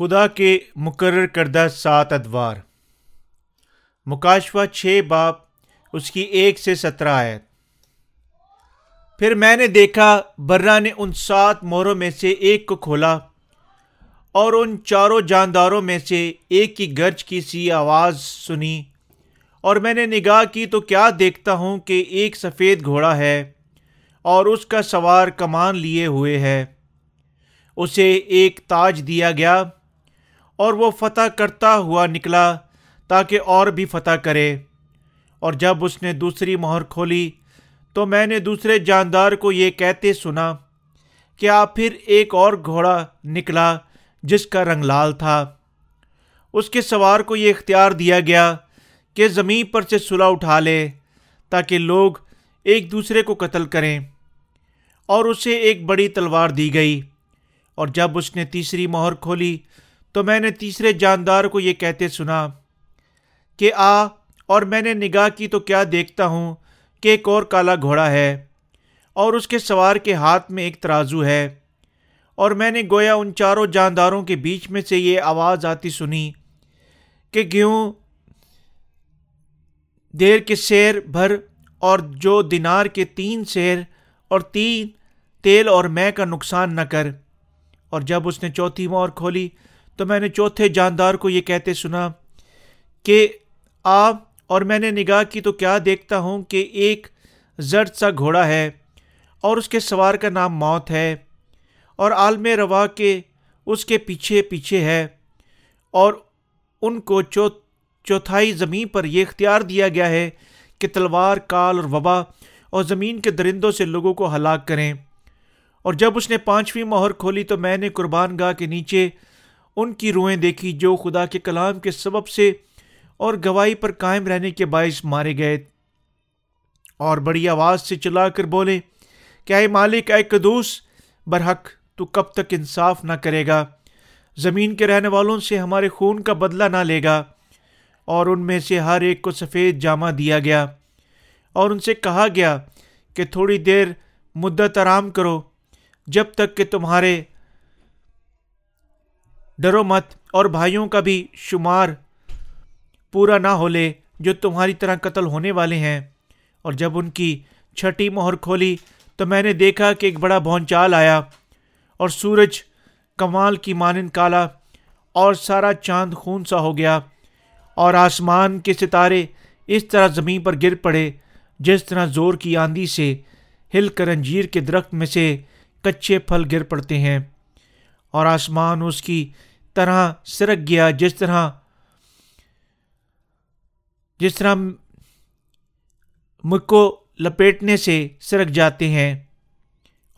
خدا کے مقرر کردہ سات ادوار۔ مکاشفہ چھ باپ، اس کی ایک سے سترہ آیت۔ پھر میں نے دیکھا برا نے ان سات موروں میں سے ایک کو کھولا اور ان چاروں جانداروں میں سے ایک کی گرج کی سی آواز سنی۔ اور میں نے نگاہ کی تو کیا دیکھتا ہوں کہ ایک سفید گھوڑا ہے اور اس کا سوار کمان لیے ہوئے ہے۔ اسے ایک تاج دیا گیا۔ اور وہ فتح کرتا ہوا نکلا تاکہ اور بھی فتح کرے۔ اور جب اس نے دوسری مہر کھولی تو میں نے دوسرے جاندار کو یہ کہتے سنا کہ آپ پھر ایک اور گھوڑا نکلا جس کا رنگ لال تھا۔ اس کے سوار کو یہ اختیار دیا گیا کہ زمین پر سے صلح اٹھا لے تاکہ لوگ ایک دوسرے کو قتل کریں۔ اور اسے ایک بڑی تلوار دی گئی۔ اور جب اس نے تیسری مہر کھولی تو میں نے تیسرے جاندار کو یہ کہتے سنا کہ آ اور میں نے نگاہ کی تو کیا دیکھتا ہوں کہ ایک اور کالا گھوڑا ہے اور اس کے سوار کے ہاتھ میں ایک ترازو ہے اور میں نے گویا ان چاروں جانداروں کے بیچ میں سے یہ آواز آتی سنی کہ گیہوں دیر کے شیر بھر اور جو دینار کے تین شیر اور تین تیل اور میں کا نقصان نہ کر۔ اور جب اس نے چوتھی مور کھولی تو میں نے چوتھے جاندار کو یہ کہتے سنا کہ آپ اور میں نے نگاہ کی تو کیا دیکھتا ہوں کہ ایک زرد سا گھوڑا ہے اور اس کے سوار کا نام موت ہے اور عالم روا کے اس کے پیچھے پیچھے ہے اور ان کو چو چوتھائی زمین پر یہ اختیار دیا گیا ہے کہ تلوار، کال اور وبا اور زمین کے درندوں سے لوگوں کو ہلاک کریں اور جب اس نے پانچویں مہر کھولی تو میں نے قربان گاہ کے نیچے ان کی روئیں دیکھی جو خدا کے کلام کے سبب سے اور گواہی پر قائم رہنے کے باعث مارے گئے۔ اور بڑی آواز سے چلا کر بولے، کہ اے مالک، اے قدوس، برحق، تو کب تک انصاف نہ کرے گا؟ زمین کے رہنے والوں سے ہمارے خون کا بدلہ نہ لے گا۔ اور ان میں سے ہر ایک کو سفید جامہ دیا گیا۔ اور ان سے کہا گیا کہ تھوڑی دیر مدت آرام کرو، جب تک کہ تمہارے ڈرو مت اور بھائیوں کا بھی شمار پورا نہ ہو لے جو تمہاری طرح قتل ہونے والے ہیں۔ اور جب ان کی چھٹی مہر کھولی تو میں نے دیکھا کہ ایک بڑا بھونچال آیا اور سورج کمال کی مانند کالا اور سارا چاند خون سا ہو گیا اور آسمان کے ستارے اس طرح زمین پر گر پڑے جس طرح زور کی آندھی سے ہل کر انجیر کے درخت میں سے کچے پھل گر پڑتے ہیں اور آسمان اس کی طرح سرک گیا، جس طرح جس طرح مکھ کو لپیٹنے سے سرک جاتے ہیں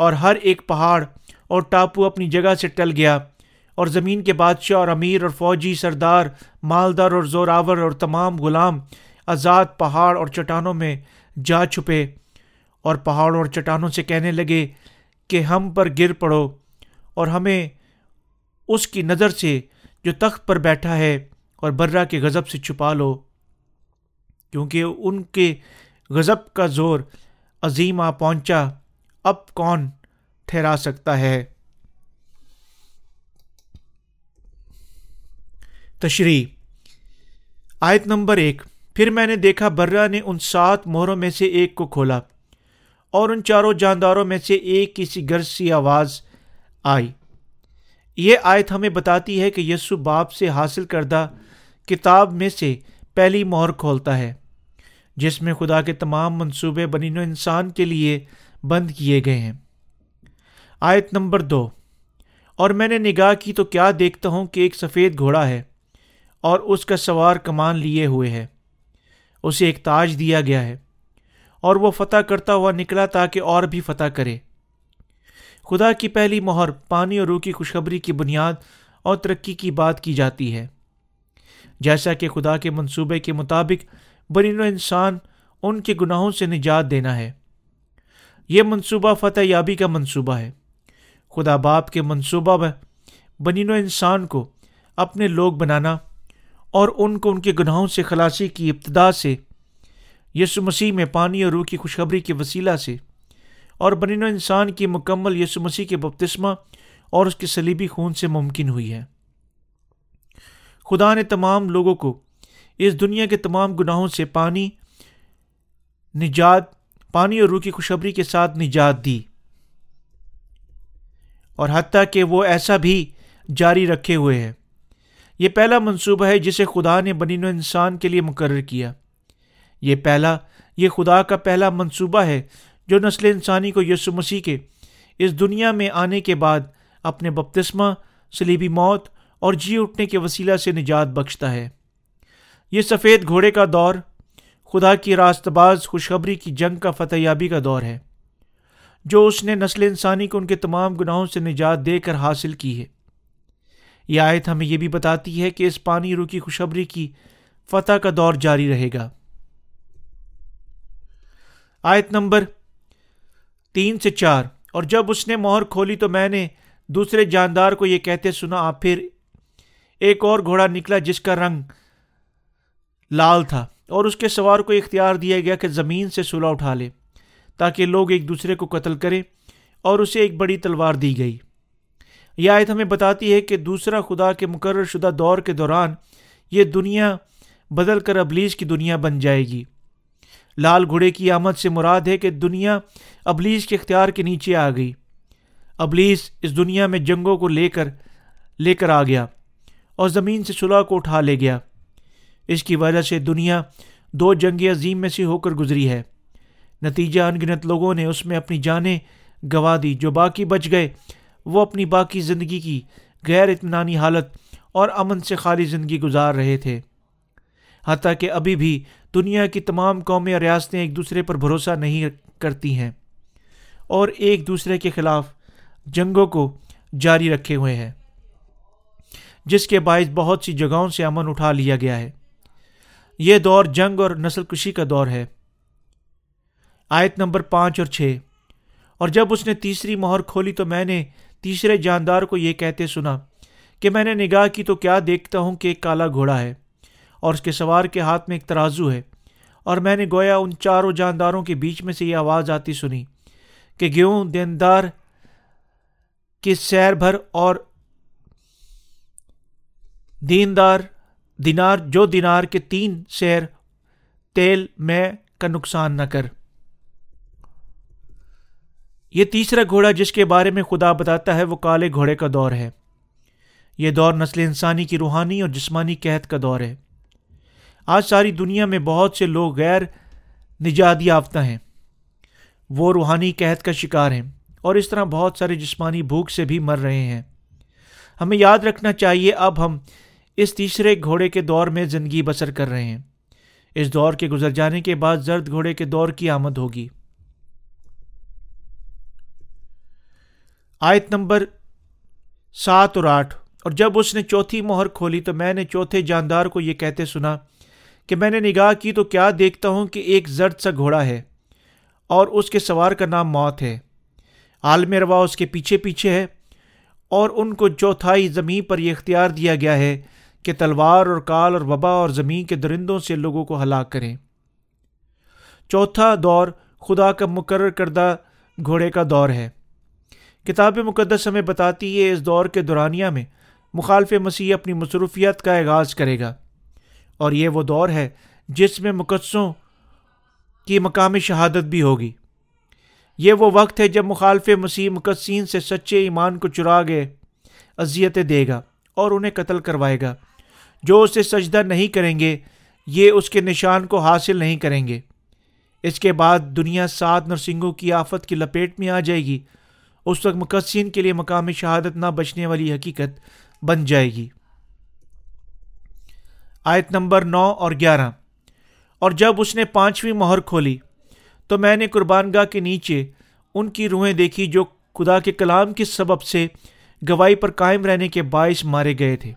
اور ہر ایک پہاڑ اور ٹاپو اپنی جگہ سے ٹل گیا اور زمین کے بادشاہ اور امیر اور فوجی سردار، مالدار اور زوراور اور تمام غلام آزاد پہاڑ اور چٹانوں میں جا چھپے اور پہاڑوں اور چٹانوں سے کہنے لگے کہ ہم پر گر پڑو اور ہمیں اس کی نظر سے جو تخت پر بیٹھا ہے اور برا کے غضب سے چھپا لو، کیونکہ ان کے غضب کا زور عظیم آ پہنچا، اب کون ٹھہرا سکتا ہے؟ تشریح، آیت نمبر ایک۔ پھر میں نے دیکھا برا نے ان سات مہروں میں سے ایک کو کھولا اور ان چاروں جانداروں میں سے ایک کسی گرج سی آواز آئی۔ یہ آیت ہمیں بتاتی ہے کہ یسو باپ سے حاصل کردہ کتاب میں سے پہلی مہر کھولتا ہے، جس میں خدا کے تمام منصوبے بنین و انسان کے لیے بند کیے گئے ہیں۔ آیت نمبر دو، اور میں نے نگاہ کی تو کیا دیکھتا ہوں کہ ایک سفید گھوڑا ہے اور اس کا سوار کمان لیے ہوئے ہے۔ اسے ایک تاج دیا گیا ہے اور وہ فتح کرتا ہوا نکلا تاکہ اور بھی فتح کرے۔ خدا کی پہلی مہر، پانی اور روح کی خوشخبری کی بنیاد اور ترقی کی بات کی جاتی ہے۔ جیسا کہ خدا کے منصوبے کے مطابق برین و انسان ان کے گناہوں سے نجات دینا ہے۔ یہ منصوبہ فتح یابی کا منصوبہ ہے۔ خدا باپ کے منصوبہ میں بنین و انسان کو اپنے لوگ بنانا اور ان کو ان کے گناہوں سے خلاصی کی ابتدا سے یسو مسیح میں پانی اور روح کی خوشخبری کے وسیلہ سے اور بنین و انسان کی مکمل یسو مسیح کے بپتسمہ اور اس کے سلیبی خون سے ممکن ہوئی ہے۔ خدا نے تمام لوگوں کو اس دنیا کے تمام گناہوں سے پانی، نجات، پانی اور روح کی خوشبری کے ساتھ نجات دی۔ اور حتیٰ کہ وہ ایسا بھی جاری رکھے ہوئے ہے یہ پہلا منصوبہ ہے جسے خدا نے بنی نو انسان کے لیے مقرر کیا۔ یہ پہلا، یہ خدا کا پہلا منصوبہ ہے جو نسل انسانی کو یسو مسیح کے اس دنیا میں آنے کے بعد اپنے بپتسمہ سلیبی موت اور جی اٹھنے کے وسیلہ سے نجات بخشتا ہے۔ یہ سفید گھوڑے کا دور، خدا کی راست باز خوشخبری کی جنگ کا فتح یابی کا دور ہے، جو اس نے نسل انسانی کو ان کے تمام گناہوں سے نجات دے کر حاصل کی ہے۔ یہ آیت ہمیں یہ بھی بتاتی ہے کہ اس پانی رو کی خوشخبری کی فتح کا دور جاری رہے گا۔ آیت نمبر تین سے چار۔ اور جب اس نے مہر کھولی تو میں نے دوسرے جاندار کو یہ کہتے سنا، آپ پھر ایک اور گھوڑا نکلا جس کا رنگ لال تھا۔ اور اس کے سوار کو اختیار دیا گیا کہ زمین سے صلح اٹھا لے، تاکہ لوگ ایک دوسرے کو قتل کریں اور اسے ایک بڑی تلوار دی گئی۔ یہ آیت ہمیں بتاتی ہے کہ دوسرا خدا کے مقرر شدہ دور کے دوران یہ دنیا بدل کر ابلیس کی دنیا بن جائے گی۔ لال گھوڑے کی آمد سے مراد ہے کہ دنیا ابلیس کے اختیار کے نیچے آ گئی۔ ابلیس اس دنیا میں جنگوں کو لے کر لے کر آ گیا اور زمین سے صلاح کو اٹھا لے گیا۔ اس کی وجہ سے دنیا دو جنگ عظیم میں سے ہو کر گزری ہے۔ نتیجہ ان گنت لوگوں نے اس میں اپنی جانیں گوا دی۔ جو باقی بچ گئے، وہ اپنی باقی زندگی کی غیر اطمینانی حالت اور امن سے خالی زندگی گزار رہے تھے۔ حتیٰ کہ ابھی بھی دنیا کی تمام قومیں اور ریاستیں ایک دوسرے پر بھروسہ نہیں کرتی ہیں۔ اور ایک دوسرے کے خلاف جنگوں کو جاری رکھے ہوئے ہیں، جس کے باعث بہت سی جگہوں سے امن اٹھا لیا گیا ہے۔ یہ دور جنگ اور نسل کشی کا دور ہے۔ آیت نمبر پانچ اور چھ۔ اور جب اس نے تیسری مہر کھولی تو میں نے تیسرے جاندار کو یہ کہتے سنا کہ میں نے نگاہ کی تو کیا دیکھتا ہوں کہ ایک کالا گھوڑا ہے اور اس کے سوار کے ہاتھ میں ایک ترازو ہے۔ اور میں نے گویا ان چاروں جانداروں کے بیچ میں سے یہ آواز آتی سنی۔ کہ گیوں دیندار کی سیر بھر اور دیندار دینار، جو دینار کے تین سیر تیل میں کا نقصان نہ کر۔ یہ تیسرا گھوڑا جس کے بارے میں خدا بتاتا ہے، وہ کالے گھوڑے کا دور ہے۔ یہ دور نسل انسانی کی روحانی اور جسمانی قحط کا دور ہے۔ آج ساری دنیا میں بہت سے لوگ غیر نجات یافتہ ہیں۔ وہ روحانی قحط کا شکار ہیں اور اس طرح بہت سارے جسمانی بھوک سے بھی مر رہے ہیں۔ ہمیں یاد رکھنا چاہیے اب ہم اس تیسرے گھوڑے کے دور میں زندگی بسر کر رہے ہیں۔ اس دور کے گزر جانے کے بعد زرد گھوڑے کے دور کی آمد ہوگی۔ آیت نمبر سات اور آٹھ۔ اور جب اس نے چوتھی مہر کھولی تو میں نے چوتھے جاندار کو یہ کہتے سنا کہ میں نے نگاہ کی تو کیا دیکھتا ہوں کہ ایک زرد سا گھوڑا ہے۔ اور اس کے سوار کا نام موت ہے۔ عالم روا اس کے پیچھے پیچھے ہے اور ان کو چوتھائی زمین پر یہ اختیار دیا گیا ہے کہ تلوار اور کال اور وبا اور زمین کے درندوں سے لوگوں کو ہلاک کریں۔ چوتھا دور خدا کا مقرر کردہ گھوڑے کا دور ہے۔ کتاب مقدس ہمیں بتاتی ہے اس دور کے دورانیہ میں مخالف مسیح اپنی مصروفیت کا آغاز کرے گا۔ اور یہ وہ دور ہے جس میں مقدسوں کی مقامی شہادت بھی ہوگی۔ یہ وہ وقت ہے جب مخالف مسیح مقدسین سے سچے ایمان کو چرا گئے اذیتیں دے گا اور انہیں قتل کروائے گا۔ جو اسے سجدہ نہیں کریں گے، یہ اس کے نشان کو حاصل نہیں کریں گے۔ اس کے بعد دنیا سات نرسنگوں کی آفت کی لپیٹ میں آ جائے گی۔ اس وقت مقدسین کے لیے مقامی شہادت نہ بچنے والی حقیقت بن جائے گی۔ آیت نمبر نو اور گیارہ۔ اور جب اس نے پانچویں مہر کھولی تو میں نے قربان گاہ کے نیچے ان کی روحیں دیکھی جو خدا کے کلام کے سبب سے گواہی پر قائم رہنے کے باعث مارے گئے تھے۔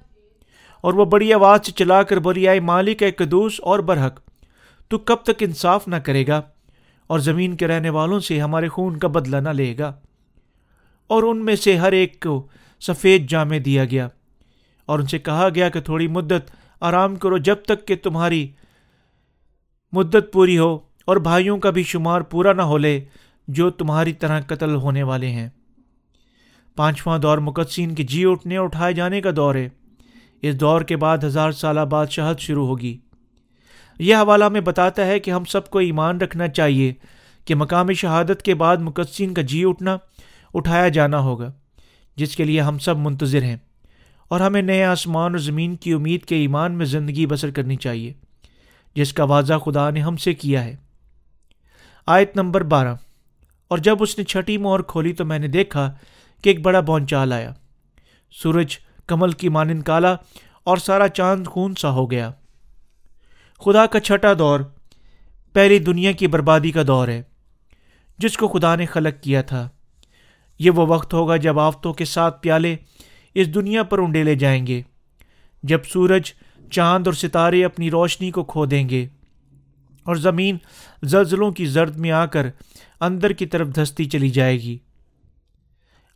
اور وہ بڑی آواز سے چلا کر بری آئے مالک ہے قدوس، اور برحق، تو کب تک انصاف نہ کرے گا اور زمین کے رہنے والوں سے ہمارے خون کا بدلہ نہ لے گا؟ اور ان میں سے ہر ایک کو سفید جامع دیا گیا اور ان سے کہا گیا کہ تھوڑی مدت آرام کرو، جب تک کہ تمہاری مدت پوری ہو اور بھائیوں کا بھی شمار پورا نہ ہو لے جو تمہاری طرح قتل ہونے والے ہیں۔ پانچواں دور مقدسین کے جی اٹھنے اور اٹھائے جانے کا دور ہے۔ اس دور کے بعد ہزار سالہ بادشاہت شروع ہوگی۔ یہ حوالہ میں بتاتا ہے کہ ہم سب کو ایمان رکھنا چاہیے کہ مقام شہادت کے بعد مقدسین کا جی اٹھنا، اٹھایا جانا ہوگا، جس کے لیے ہم سب منتظر ہیں۔ اور ہمیں نئے آسمان اور زمین کی امید کے ایمان میں زندگی بسر کرنی چاہیے۔ جس کا واضح خدا نے ہم سے کیا ہے۔ آیت نمبر بارہ۔ اور جب اس نے چھٹی مور کھولی تو میں نے دیکھا کہ ایک بڑا بونچال آیا۔ سورج کمل کی مانند کالا اور سارا چاند خون سا ہو گیا۔ خدا کا چھٹا دور پہلی دنیا کی بربادی کا دور ہے، جس کو خدا نے خلق کیا تھا۔ یہ وہ وقت ہوگا جب آفتوں کے ساتھ پیالے اس دنیا پر انڈیلے جائیں گے۔ جب سورج چاند اور ستارے اپنی روشنی کو کھو دیں گے اور زمین زلزلوں کی زرد میں آ کر اندر کی طرف دھستی چلی جائے گی۔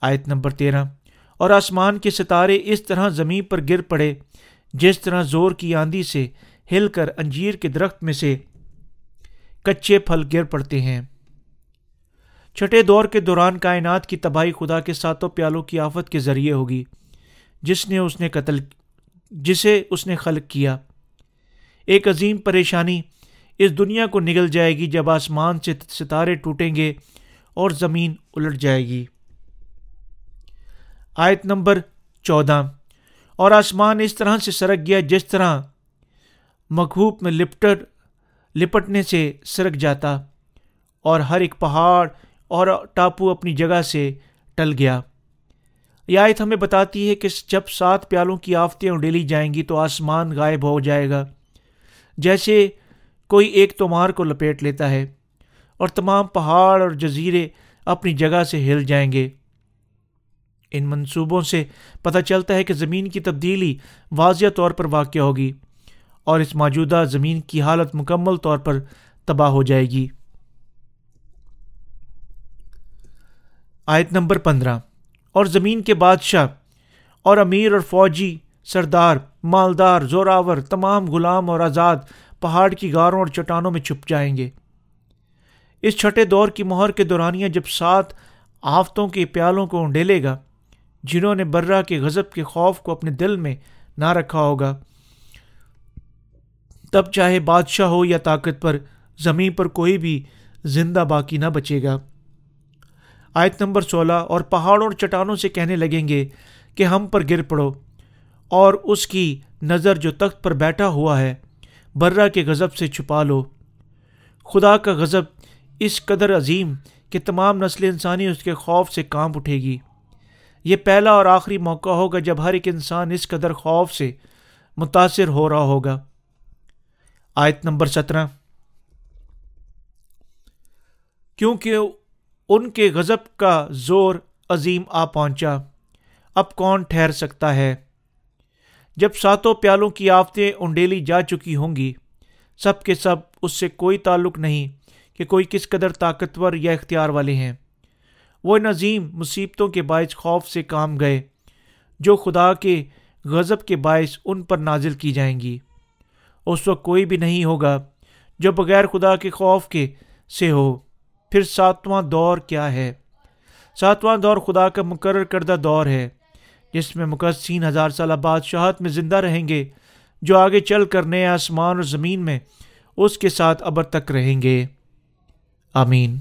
آیت نمبر تیرہ۔ اور آسمان کے ستارے اس طرح زمین پر گر پڑے جس طرح زور کی آندھی سے ہل کر انجیر کے درخت میں سے کچے پھل گر پڑتے ہیں۔ چھٹے دور کے دوران کائنات کی تباہی خدا کے ساتوں پیالوں کی آفت کے ذریعے ہوگی، جس نے اس نے قتل جسے اس نے خلق کیا۔ ایک عظیم پریشانی اس دنیا کو نگل جائے گی جب آسمان سے ستارے ٹوٹیں گے اور زمین الٹ جائے گی۔ آیت نمبر چودہ۔ اور آسمان اس طرح سے سرک گیا جس طرح مخوب میں لپٹ لپٹنے سے سرک جاتا اور ہر ایک پہاڑ اور ٹاپو اپنی جگہ سے ٹل گیا۔ یہ آیت ہمیں بتاتی ہے کہ جب سات پیالوں کی آفتیں اڈیلی جائیں گی تو آسمان غائب ہو جائے گا۔ جیسے کوئی ایک تومار کو لپیٹ لیتا ہے اور تمام پہاڑ اور جزیرے اپنی جگہ سے ہل جائیں گے۔ ان منصوبوں سے پتہ چلتا ہے کہ زمین کی تبدیلی واضح طور پر واقع ہوگی اور اس موجودہ زمین کی حالت مکمل طور پر تباہ ہو جائے گی۔ آیت نمبر پندرہ۔ اور زمین کے بادشاہ اور امیر اور فوجی سردار، مالدار، زوراور، تمام غلام اور آزاد پہاڑ کی غاروں اور چٹانوں میں چھپ جائیں گے۔ اس چھٹے دور کی مہر کے دورانیہ جب سات آفتوں کے پیالوں کو ڈھیلے گا، جنہوں نے برہ کے غضب کے خوف کو اپنے دل میں نہ رکھا ہوگا، تب چاہے بادشاہ ہو یا طاقت پر، زمین پر کوئی بھی زندہ باقی نہ بچے گا۔ آیت نمبر سولہ اور پہاڑوں اور چٹانوں سے کہنے لگیں گے کہ ہم پر گر پڑو اور اس کی نظر جو تخت پر بیٹھا ہوا ہے، برہ کے غضب سے چھپا لو۔ خدا کا غضب اس قدر عظیم کہ تمام نسل انسانی اس کے خوف سے کانپ اٹھے گی۔ یہ پہلا اور آخری موقع ہوگا جب ہر ایک انسان اس قدر خوف سے متاثر ہو رہا ہوگا۔ آیت نمبر سترہ۔ کیونکہ ان کے غضب کا زور عظیم آ پہنچا۔ اب کون ٹھہر سکتا ہے؟ جب ساتوں پیالوں کی آفتیں انڈیلی جا چکی ہوں گی، سب کے سب اس سے کوئی تعلق نہیں کہ کوئی کس قدر طاقتور یا اختیار والے ہیں۔ وہ نظیم مصیبتوں کے باعث خوف سے کام گئے، جو خدا کے غضب کے باعث ان پر نازل کی جائیں گی۔ اس وقت کوئی بھی نہیں ہوگا جو بغیر خدا کے خوف کے سے ہو۔ پھر ساتواں دور کیا ہے؟ ساتواں دور خدا کا مقرر کردہ دور ہے، جس میں مقصین ہزار سالہ بادشاہت میں زندہ رہیں گے، جو آگے چل کر نئے آسمان اور زمین میں اس کے ساتھ ابر تک رہیں گے۔ آمین۔